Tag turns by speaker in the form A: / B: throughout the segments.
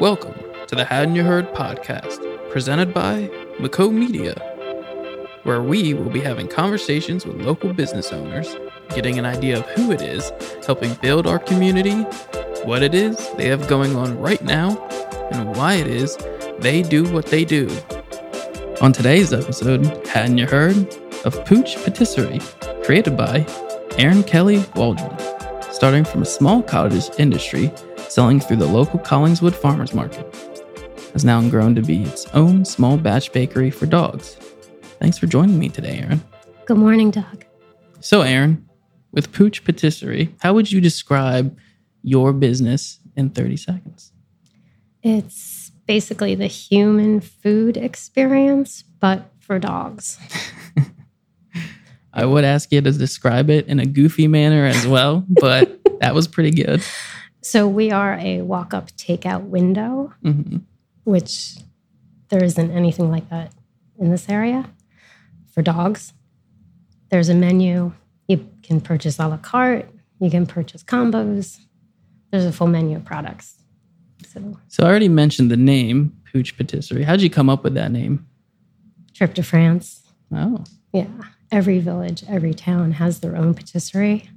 A: Welcome to the Haddon Ya Heard podcast, presented by Mako Media, where we will be having conversations with local business owners, getting an idea of who it is helping build our community, what it is they have going on right now, and why it is they do what they do. On today's episode, Haddon Ya Heard of Pooch Patisserie, created by Erin Kelly Waldron, starting from a small cottage industry selling through the local Collingswood Farmers Market, has now grown to be its own small batch bakery for dogs. Thanks for joining me today, Erin.
B: Good morning, Doug.
A: So, Erin, with Pooch Patisserie, how would you describe your business in 30 seconds?
B: It's basically the human food experience, but for dogs.
A: I would ask you to describe it in a goofy manner as well, but that was pretty good.
B: So, we are a walk up takeout window,
A: hmm
B: which there isn't anything like that in this area for dogs. There's a menu. You can purchase a la carte, you can purchase combos. There's a full menu of products. So,
A: So, I already mentioned the name Pooch Patisserie. How'd you come up with that name?
B: trip to France.
A: Oh,
B: Yeah. Every village, every town has their own patisserie,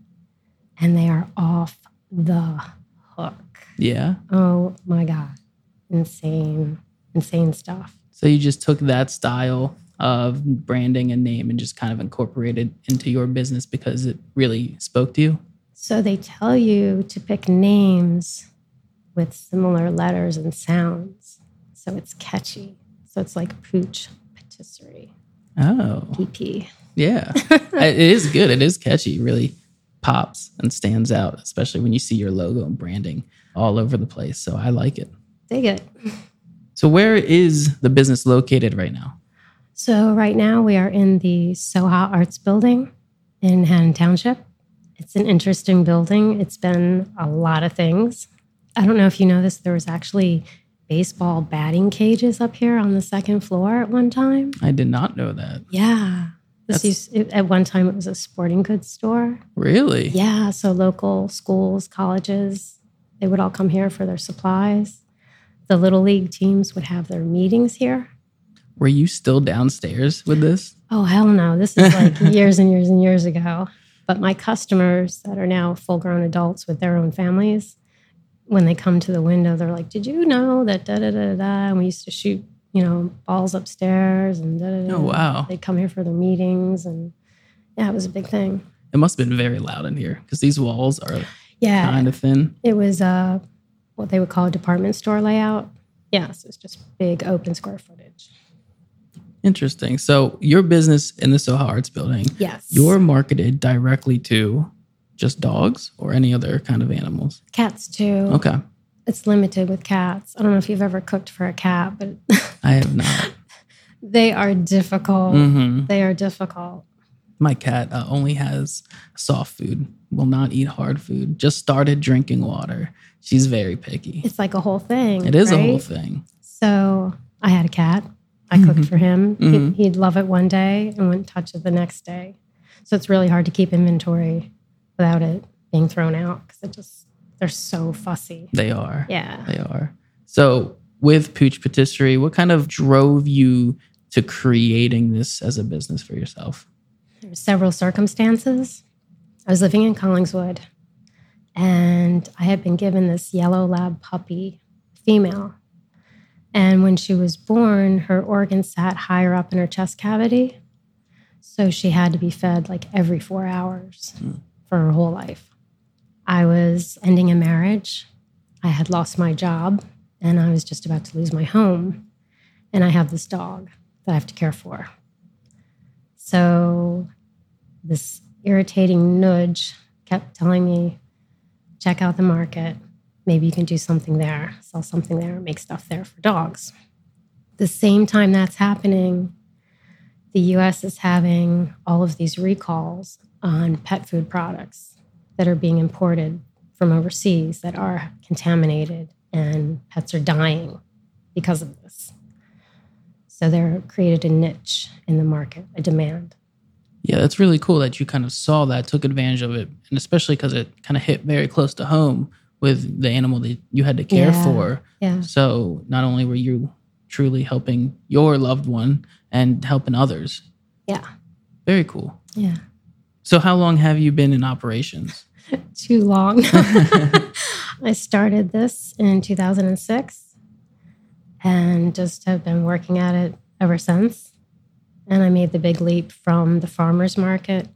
B: and they are off the hook.
A: yeah.
B: Oh my God. Insane, insane stuff.
A: So you just took that style of branding and name and just kind of incorporated into your business because it really spoke to you.
B: So they tell you to pick names with similar letters and sounds. So it's catchy. So it's like Pooch Patisserie,
A: Oh,
B: PP.
A: yeah. It is good. It is catchy. Really pops and stands out, especially when you see your logo and branding all over the place. So I like it.
B: Dig it.
A: So where is the business located right now?
B: So right now we are in the Soha Arts Building in Haddon Township. It's an interesting building. It's been a lot of things. I don't know if you know this, there was actually baseball batting cages up here on the second floor at one time.
A: I did not know that.
B: Yeah. This used, it, at one time it was a sporting goods store.
A: Really?
B: Yeah, so local schools, colleges, they would all come here for their supplies. The little league teams would have their meetings here.
A: Were you still downstairs with this?
B: Oh, hell no. This is like years and years and years ago. But my customers that are now full grown adults with their own families, when they come to the window, they're like, Did you know that da da da? da? And we used to shoot, you know, balls upstairs and da da da.
A: Oh, wow.
B: They'd come here for their meetings. And yeah, it was a big thing.
A: It must have been very loud in here because these walls are
B: Yeah.
A: kind of thin.
B: It was uh, what they would call a department store layout. Yeah, so it's just big open square footage.
A: Interesting. So your business in the Soha Arts building,
B: Yes.
A: you're marketed directly to just dogs or any other kind of animals.
B: cats too.
A: Okay.
B: It's limited with cats. I don't know if you've ever cooked for a cat, but
A: I have not.
B: they are difficult.
A: hmm
B: They are difficult.
A: My cat uh, only has soft food, will not eat hard food, just started drinking water. She's very picky.
B: It's like a whole thing.
A: It is a whole thing.
B: So I had a cat. I cooked for him.
A: Mhm.
B: He'd, he'd love it one day and wouldn't touch it the next day. So it's really hard to keep inventory without it being thrown out because it just they're so fussy.
A: They are.
B: Yeah.
A: They are. So with Pooch Patisserie, what kind of drove you to creating this as a business for yourself?
B: There were several circumstances. I was living in Collingswood and I had been given this yellow lab puppy, female. And when she was born, her organs sat higher up in her chest cavity. So she had to be fed like every four hours hmm. for her whole life. I was ending a marriage. I had lost my job and I was just about to lose my home. And I have this dog that I have to care for. So this irritating nudge kept telling me, check out the market. Maybe you can do something there, sell something there, make stuff there for dogs. The same time that's happening, the US is having all of these recalls on pet food products that are being imported from overseas that are contaminated and pets are dying because of this. So they're created a niche in the market, a demand.
A: Yeah, that's really cool that you kind of saw that, took advantage of it, and especially because it kind of hit very close to home with the animal that you had to care
B: Yeah.
A: for.
B: Yeah.
A: So not only were you truly helping your loved one and helping others.
B: Yeah.
A: Very cool.
B: Yeah.
A: So how long have you been in operations?
B: Too long. I started this in 2006 and just have been working at it ever since. And I made the big leap from the farmer's market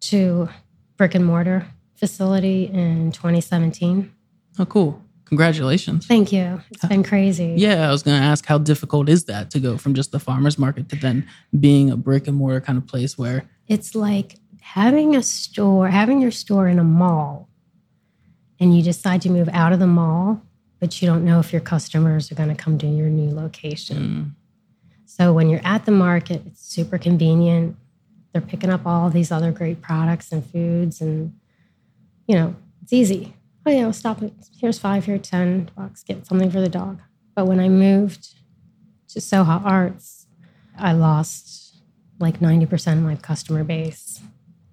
B: to brick and mortar facility in 2017.
A: Oh, cool. Congratulations.
B: Thank you. It's been crazy.
A: Yeah, I was going to ask how difficult is that to go from just the farmer's market to then being a brick and mortar kind of place where
B: It's like having a store, having your store in a mall, and you decide to move out of the mall, but you don't know if your customers are going to come to your new location.
A: mm,
B: So when you're at the market, it's super convenient. They're picking up all these other great products and foods, and you know, it's easy. Oh yeah, we'll stop it. Here's five, here ten bucks. Get something for the dog. But when I moved to Soha Arts, I lost like ninety percent of my customer base.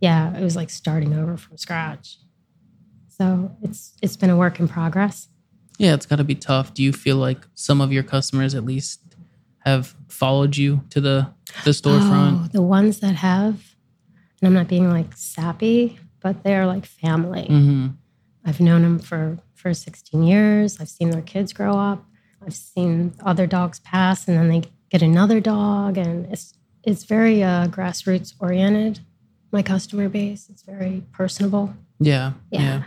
B: Yeah, it was like starting over from scratch. So it's it's been a work in progress.
A: yeah, it's got to be tough. Do you feel like some of your customers at least have followed you to the the storefront?
B: Oh, the ones that have, and I'm not being like sappy, but they're like family.
A: hmm
B: I've known them for for 16 years. I've seen their kids grow up. I've seen other dogs pass, and then they get another dog, and it's it's very uh, grassroots oriented. My customer base, it's very personable.
A: Yeah, yeah,
B: Yeah.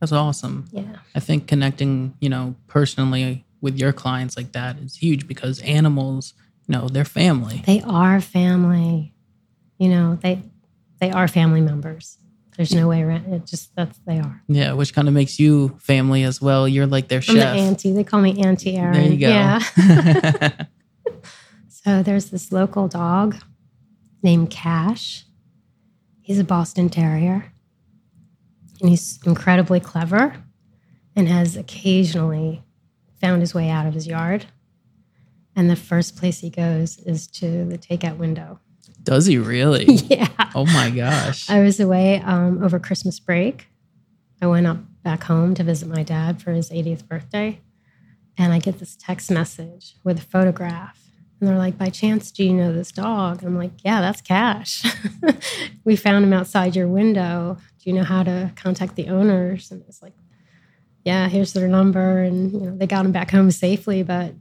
A: That's awesome.
B: Yeah,
A: I think connecting, you know, personally with your clients like that is huge because animals, you know, they're family.
B: they are family. You know, they they are family members. There's no way around it. Just that's they are.
A: Yeah, which kind of makes you family as well. You're like their
B: I'm the
A: chef.
B: auntie. They call me Auntie Erin.
A: There you go.
B: Yeah. So there's this local dog named Cash. He's a Boston Terrier. And he's incredibly clever and has occasionally found his way out of his yard. And the first place he goes is to the takeout window.
A: Does he really?
B: yeah.
A: oh my gosh.
B: I was away um, over Christmas break. I went up back home to visit my dad for his 80th birthday. And I get this text message with a photograph. And they're like, by chance, do you know this dog? I'm like, yeah, that's Cash. we found him outside your window. Do you know how to contact the owners? And it's like, yeah, here's their number. And you know, they got him back home safely. But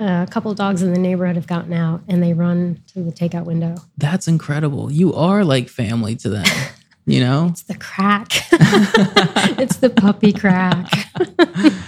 B: uh, a couple dogs in the neighborhood have gotten out and they run to the takeout window.
A: That's incredible. You are like family to them, you know?
B: It's the crack. it's the puppy crack.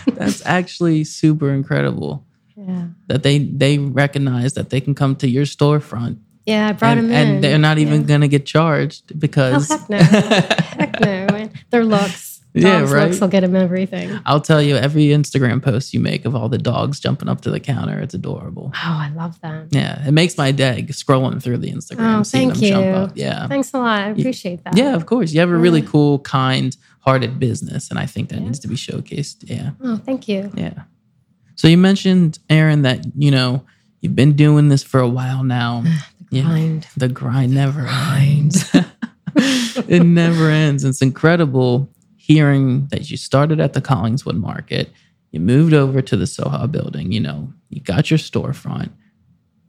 A: That's actually super incredible
B: yeah.
A: that they they recognize that they can come to your storefront
B: Yeah, I brought
A: and,
B: him in.
A: and they're not even
B: Yeah.
A: going to get charged
B: Oh,
A: because
B: heck no. heck no. Their looks.
A: Yeah, right.
B: looks will get them everything.
A: I'll tell you every Instagram post you make of all the dogs jumping up to the counter, it's adorable.
B: Oh, I love them.
A: Yeah, it makes my day scrolling through the Instagram,
B: Oh,
A: seeing
B: thank
A: them jump
B: you.
A: up. Yeah.
B: Thanks a lot. I appreciate that.
A: Yeah, of course. You have a really
B: Yeah.
A: cool, kind hearted business. And I think that
B: Yeah.
A: needs to be showcased. Yeah.
B: Oh, thank you.
A: Yeah. So you mentioned, Erin, that, you know, you've been doing this for a while now. Yeah.
B: Grind.
A: The grind never ends. it never ends. It's incredible hearing that you started at the Collingswood Market, you moved over to the Soha building, you know, you got your storefront,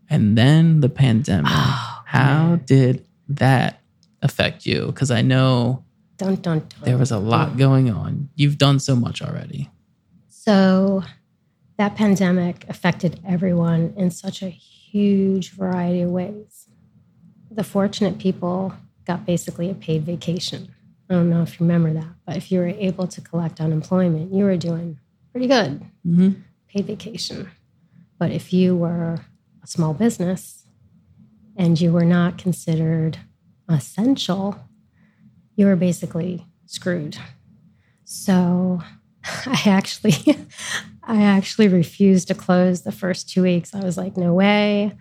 A: and then the pandemic.
B: Oh,
A: How
B: man.
A: did that affect you? Because I know
B: Dun, dun, dun.
A: there was a lot going on. You've done so much already.
B: So that pandemic affected everyone in such a huge variety of ways. The fortunate people got basically a paid vacation. I don't know if you remember that, but if you were able to collect unemployment, you were doing pretty good,
A: hmm
B: paid vacation. But if you were a small business and you were not considered essential, you were basically screwed. So I actually I actually refused to close the first 2 weeks. I was like, no way.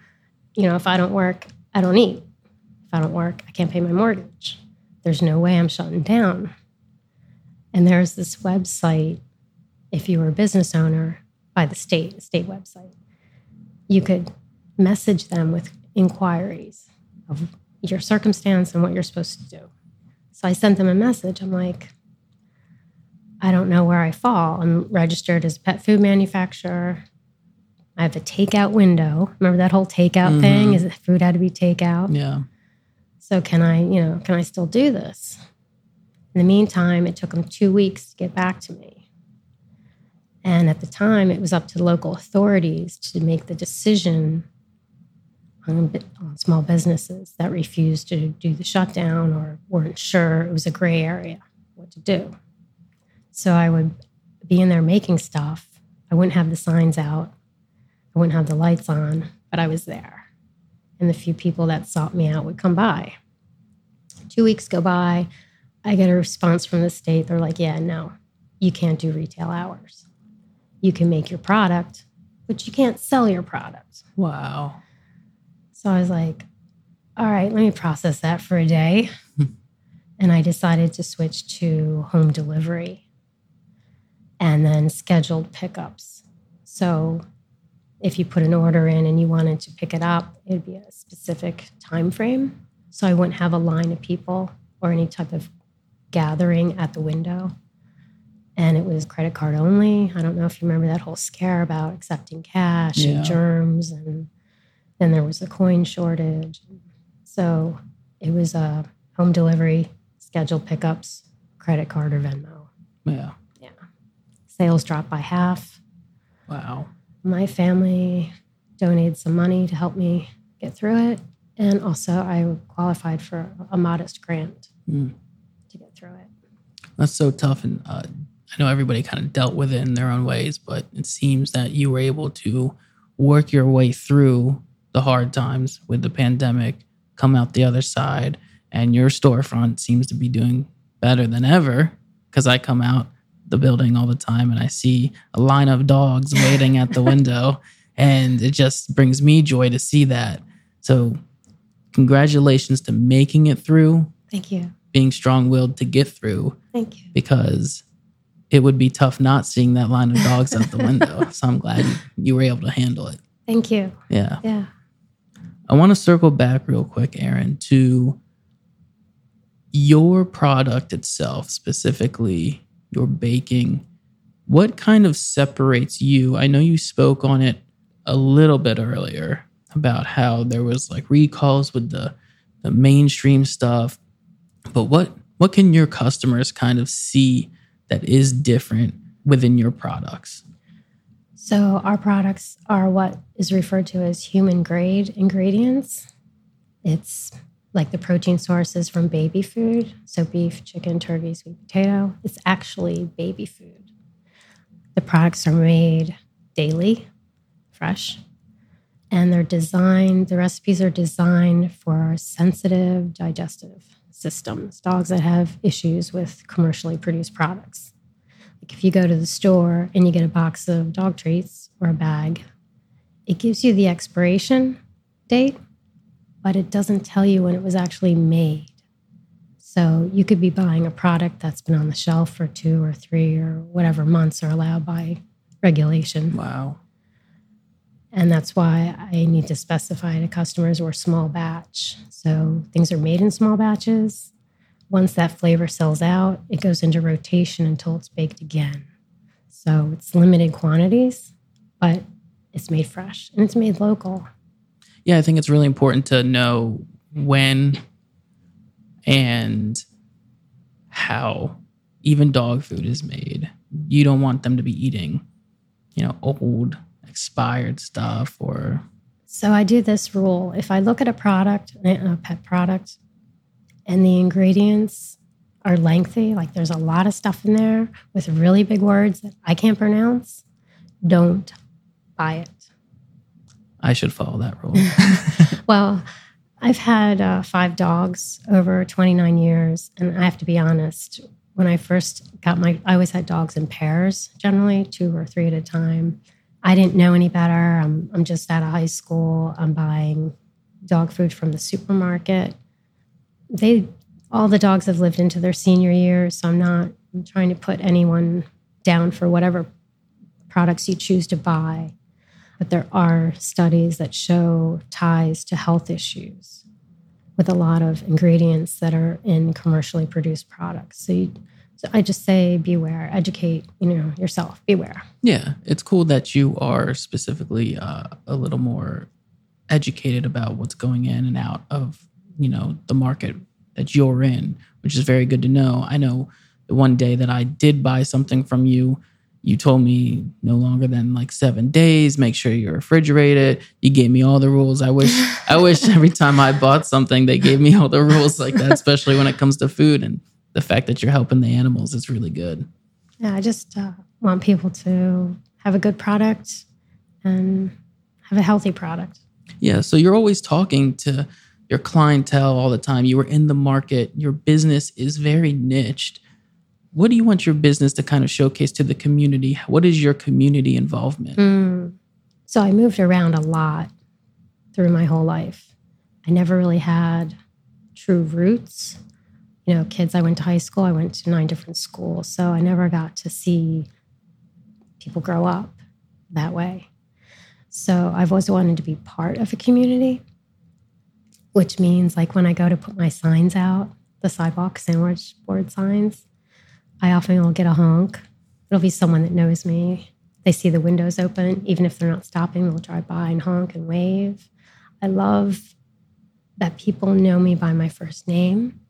B: You know, if I don't work, I don't eat. If I don't work, I can't pay my mortgage. There's no way I'm shutting down. And there's this website if you were a business owner by the state, state website, you could message them with inquiries of your circumstance and what you're supposed to do. So I sent them a message. I'm like, I don't know where I fall. I'm registered as a pet food manufacturer. I have a takeout window. Remember that whole takeout thing?
A: Mhm.
B: Is it food had to be takeout?
A: Yeah.
B: So can I, you know, can I still do this? In the meantime, it took them two weeks to get back to me. And at the time, it was up to local authorities to make the decision on, on small businesses that refused to do the shutdown or weren't sure. It was a gray area what to do. So I would be in there making stuff. I wouldn't have the signs out, I wouldn't have the lights on, but I was there. And the few people that sought me out would come by. Two weeks go by. I get a response from the state. They're like, yeah, no, you can't do retail hours. You can make your product, but you can't sell your product.
A: Wow.
B: So I was like, all right, let me process that for a day. Hmm. and I decided to switch to home delivery and then scheduled pickups. So if you put an order in and you wanted to pick it up, it'd be a specific time frame. So I wouldn't have a line of people or any type of gathering at the window. And it was credit card only. I don't know if you remember that whole scare about accepting cash
A: Yeah.
B: and germs and then there was a coin shortage. So it was a home delivery, scheduled pickups, credit card or Venmo.
A: Yeah.
B: Sales dropped by half.
A: Wow.
B: My family donated some money to help me get through it. And also, I qualified for a modest grant
A: Mm.
B: to get through it.
A: That's so tough. And uh, I know everybody kind of dealt with it in their own ways, but it seems that you were able to work your way through the hard times with the pandemic, come out the other side, and your storefront seems to be doing better than ever because I come out the building all the time and I see a line of dogs waiting at the window, and it just brings me joy to see that. So, congratulations to making it through,
B: Thank you.
A: being strong willed to get through
B: Thank you.
A: because it would be tough not seeing that line of dogs out the window. so I'm glad you, you were able to handle it.
B: Thank you.
A: Yeah.
B: Yeah.
A: I want to circle back real quick, Erin, to your product itself, specifically your baking. What kind of separates you? I know you spoke on it a little bit earlier about how there was like recalls with the the mainstream stuff. But what what can your customers kind of see that is different within your products?
B: So, our products are what is referred to as human grade ingredients. It's like the protein sources from baby food. So, beef, chicken, turkey, sweet potato. It's actually baby food. The products are made daily, fresh, and they're designed, the recipes are designed for sensitive digestive systems, dogs that have issues with commercially produced products. Like if you go to the store and you get a box of dog treats or a bag, it gives you the expiration date, but it doesn't tell you when it was actually made. So you could be buying a product that's been on the shelf for two or three or whatever months are allowed by regulation.
A: Wow.
B: And that's why I need to specify to customers we're small batch. So things are made in small batches. Once that flavor sells out, it goes into rotation until it's baked again. So it's limited quantities, but it's made fresh and it's made local.
A: Yeah, I think it's really important to know when and how even dog food is made. You don't want them to be eating, you know, old, expired stuff or
B: So I do this rule. If I look at a product, a pet product, and the ingredients are lengthy, like there's a lot of stuff in there with really big words that I can't pronounce, don't buy it.
A: I should follow that rule.
B: Well, I've had uh, five dogs over 29 years, and I have to be honest. When I first got my, I always had dogs in pairs, generally two or three at a time. I didn't know any better. I'm, I'm just out of high school. I'm buying dog food from the supermarket. They, all the dogs have lived into their senior years, so I'm not I'm trying to put anyone down for whatever products you choose to buy but there are studies that show ties to health issues with a lot of ingredients that are in commercially produced products. So, you, So I just say beware, educate, you know, yourself, beware.
A: Yeah, it's cool that you are specifically uh, a little more educated about what's going in and out of, you know, the market that you're in, which is very good to know. I know the one day that I did buy something from you, you told me no longer than like seven days. Make sure you refrigerate it. You gave me all the rules. I wish, I wish every time I bought something, they gave me all the rules like that, especially when it comes to food. And the fact that you're helping the animals is really good.
B: Yeah, I just uh, want people to have a good product and have a healthy product.
A: Yeah. So you're always talking to your clientele all the time. You were in the market. Your business is very niched. What do you want your business to kind of showcase to the community? What is your community involvement?
B: Mm. So I moved around a lot through my whole life. I never really had true roots. You know, kids, I went to high school, I went to nine different schools. So I never got to see people grow up that way. So I've always wanted to be part of a community, which means like when I go to put my signs out, the sidewalk sandwich board signs, I often will get a honk. It'll be someone that knows me. They see the windows open, even if they're not stopping, they'll drive by and honk and wave. I love that people know me by my first name.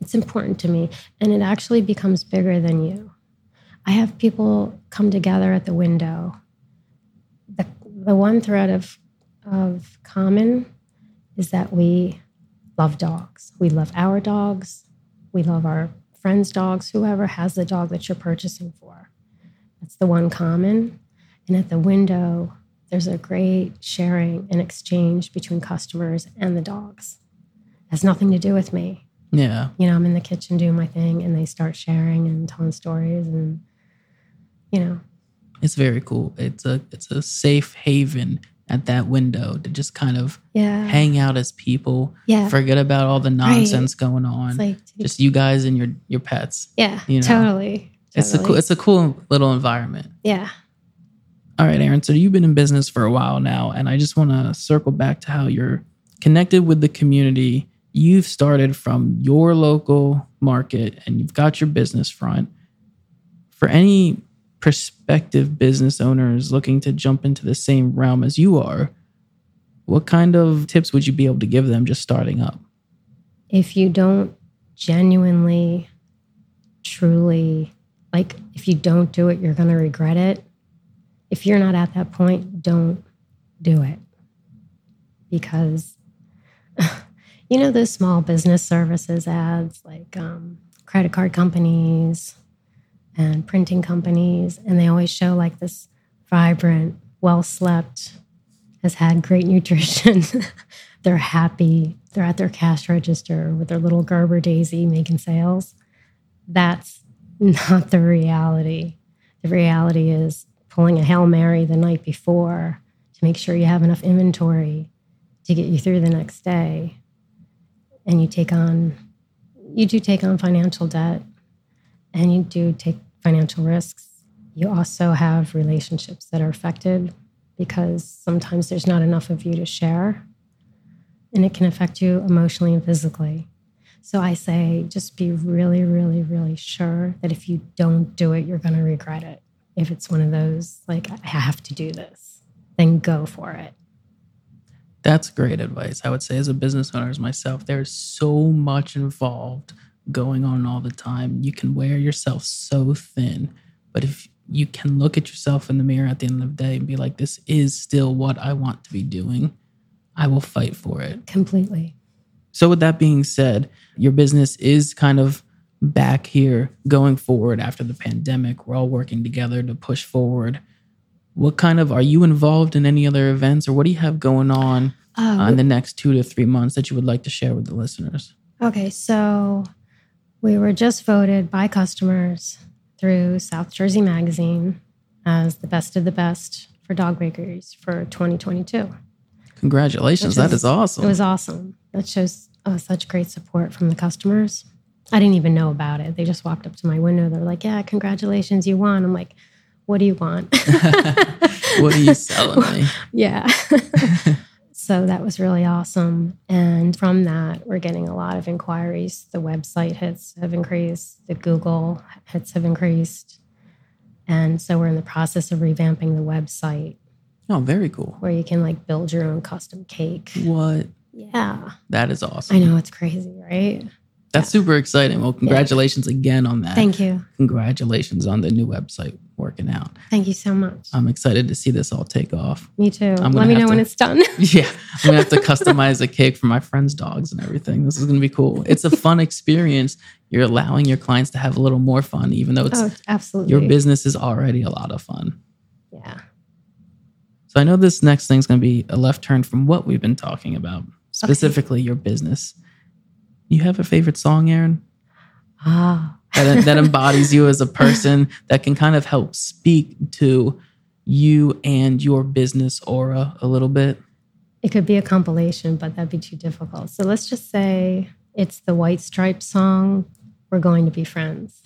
B: It's important to me, and it actually becomes bigger than you. I have people come together at the window. The, the one thread of, of common is that we love dogs. We love our dogs. We love our friends' dogs, whoever has the dog that you're purchasing for. That's the one common. And at the window, there's a great sharing and exchange between customers and the dogs. It has nothing to do with me.
A: Yeah.
B: You know, I'm in the kitchen doing my thing and they start sharing and telling stories and you know.
A: It's very cool. It's a it's a safe haven at that window to just kind of
B: yeah.
A: hang out as people.
B: Yeah.
A: Forget about all the nonsense right. going on.
B: Like,
A: just you guys and your your pets.
B: Yeah.
A: You know?
B: Totally.
A: It's a cool it's a cool little environment.
B: Yeah.
A: All right, Erin. So you've been in business for a while now, and I just want to circle back to how you're connected with the community. You've started from your local market and you've got your business front. For any prospective business owners looking to jump into the same realm as you are, what kind of tips would you be able to give them just starting up?
B: If you don't genuinely, truly, like if you don't do it, you're going to regret it. If you're not at that point, don't do it. Because, you know, those small business services ads like um, credit card companies, and printing companies, and they always show like this vibrant, well slept, has had great nutrition. they're happy. They're at their cash register with their little Gerber daisy making sales. That's not the reality. The reality is pulling a Hail Mary the night before to make sure you have enough inventory to get you through the next day. And you take on, you do take on financial debt and you do take financial risks. You also have relationships that are affected because sometimes there's not enough of you to share, and it can affect you emotionally and physically. So I say just be really, really, really sure that if you don't do it, you're going to regret it. If it's one of those, like, I have to do this, then go for it.
A: That's great advice. I would say, as a business owner, as myself, there's so much involved going on all the time. You can wear yourself so thin. But if you can look at yourself in the mirror at the end of the day and be like, this is still what I want to be doing, I will fight for it.
B: Completely.
A: So, with that being said, your business is kind of back here going forward after the pandemic. We're all working together to push forward. What kind of are you involved in any other events or what do you have going on uh, uh, in the next two to three months that you would like to share with the listeners?
B: Okay, so we were just voted by customers through South Jersey Magazine as the best of the best for dog breakers for 2022.
A: Congratulations. That is awesome.
B: It was awesome. That shows uh, such great support from the customers. I didn't even know about it. They just walked up to my window. They're like, Yeah, congratulations, you won. I'm like, What do you want?
A: what are you selling me?
B: yeah. So that was really awesome. And from that, we're getting a lot of inquiries. The website hits have increased, the Google hits have increased. And so we're in the process of revamping the website
A: Oh, very cool.
B: where you can like build your own custom cake.
A: What?
B: Yeah.
A: That is awesome.
B: I know it's crazy, right?
A: That's super exciting. Well, congratulations again on that.
B: Thank you.
A: Congratulations on the new website working out.
B: Thank you so much.
A: I'm excited to see this all take off.
B: Me too. Let me know when it's done.
A: Yeah, I'm gonna have to customize a cake for my friends' dogs and everything. This is gonna be cool. It's a fun experience. You're allowing your clients to have a little more fun, even though it's
B: oh, absolutely.
A: your business is already a lot of fun.
B: Yeah.
A: So I know this next thing's gonna be a left turn from what we've been talking about, specifically your business. You have a favorite song, Erin?
B: Ah.
A: That, that embodies you as a person that can kind of help speak to you and your business aura a little bit.
B: It could be a compilation, but that'd be too difficult. So let's just say it's the White Stripes song, We're Going to Be Friends.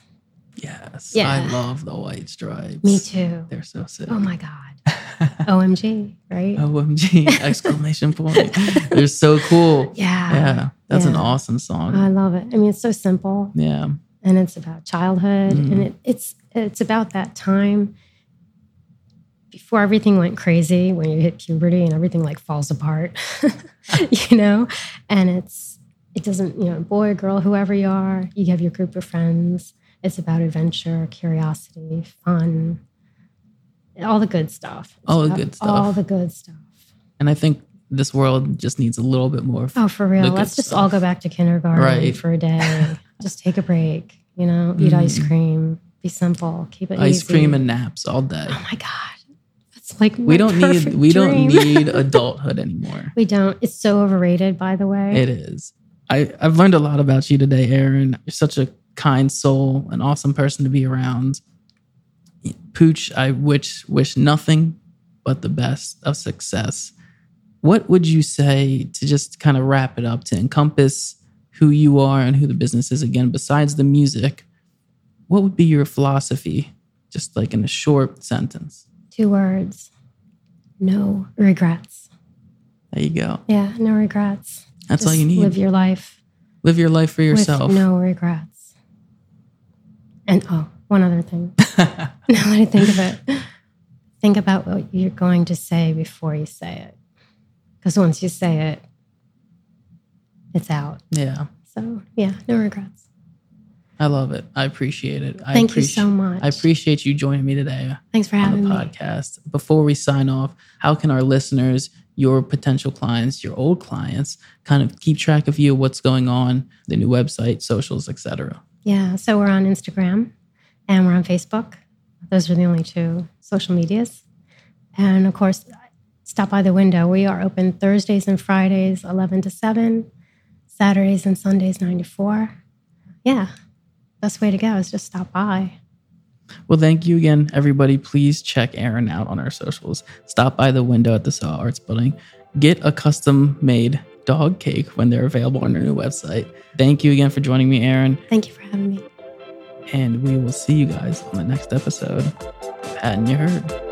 A: Yes.
B: Yeah.
A: I love the white stripes.
B: Me too.
A: They're so sick.
B: Oh my God. OMG, right?
A: OMG! Exclamation point. They're so cool.
B: Yeah.
A: Yeah. That's an awesome song.
B: I love it. I mean, it's so simple
A: yeah.
B: And it's about childhood
A: Mm.
B: and it, it's it's about that time before everything went crazy when you hit puberty and everything like falls apart you know and it's it doesn't you know boy girl whoever you are you have your group of friends it's about adventure curiosity fun all the good stuff It's
A: All the good stuff.
B: all the good stuff
A: And I think this world just needs a little bit more.
B: oh for real let's just all go back to kindergarten
A: Right.
B: for a day just take a break you know eat ice
A: Mm.
B: cream be simple keep it
A: Ice
B: easy.
A: cream and naps all day.
B: Oh my god, that's like
A: We don't need we don't need adulthood anymore.
B: we don't. It's so overrated, by the way.
A: It is. I, I've learned a lot about you today, Erin. You're such a kind soul, an awesome person to be around. Pooch, I wish wish nothing but the best of success. What would you say to just kind of wrap it up to encompass who you are and who the business is again, besides the music? What would be your philosophy, just like in a short sentence?
B: Two words. No regrets.
A: There you go.
B: Yeah, no regrets.
A: That's all you need.
B: Live your life
A: Live your life for yourself.
B: with no regrets. And oh, one other thing. now that I think of it, think about what you're going to say before you say it. Because once you say it, it's out.
A: yeah.
B: So yeah, no regrets.
A: I love it. I appreciate it. I
B: Thank you so much.
A: I appreciate you joining me today
B: Thanks for
A: on
B: having
A: the
B: me.
A: podcast. Before we sign off, how can our listeners, your potential clients, your old clients, kind of keep track of you, what's going on, the new website, socials, etc.
B: Yeah, so we're on Instagram and we're on Facebook. Those are the only two social medias. And of course, stop by the window. We are open Thursdays and Fridays, 11 to 7, Saturdays and Sundays, 9 to 4. Yeah, best way to go is just stop by.
A: Well, thank you again, everybody. Please check Erin out on our socials. Stop by the window at the Soha Arts Building. Get a custom made dog cake when they're available on our new website. Thank you again for joining me, Erin.
B: Thank you for having me.
A: And we will see you guys on the next episode. Haddon Ya Heard?